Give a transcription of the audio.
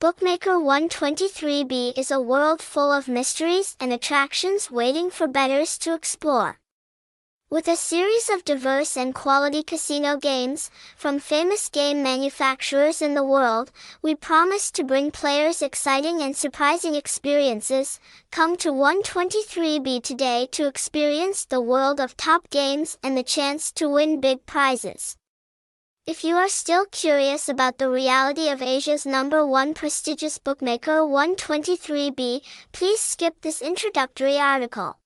Bookmaker 123B is a world full of mysteries and attractions waiting for bettors to explore. With a series of diverse and quality casino games, from famous game manufacturers in the world, we promise to bring players exciting and surprising experiences. Come to 123B today to experience the world of top games and the chance to win big prizes. If you are still curious about the reality of Asia's number one prestigious bookmaker 123B, please skip this introductory article.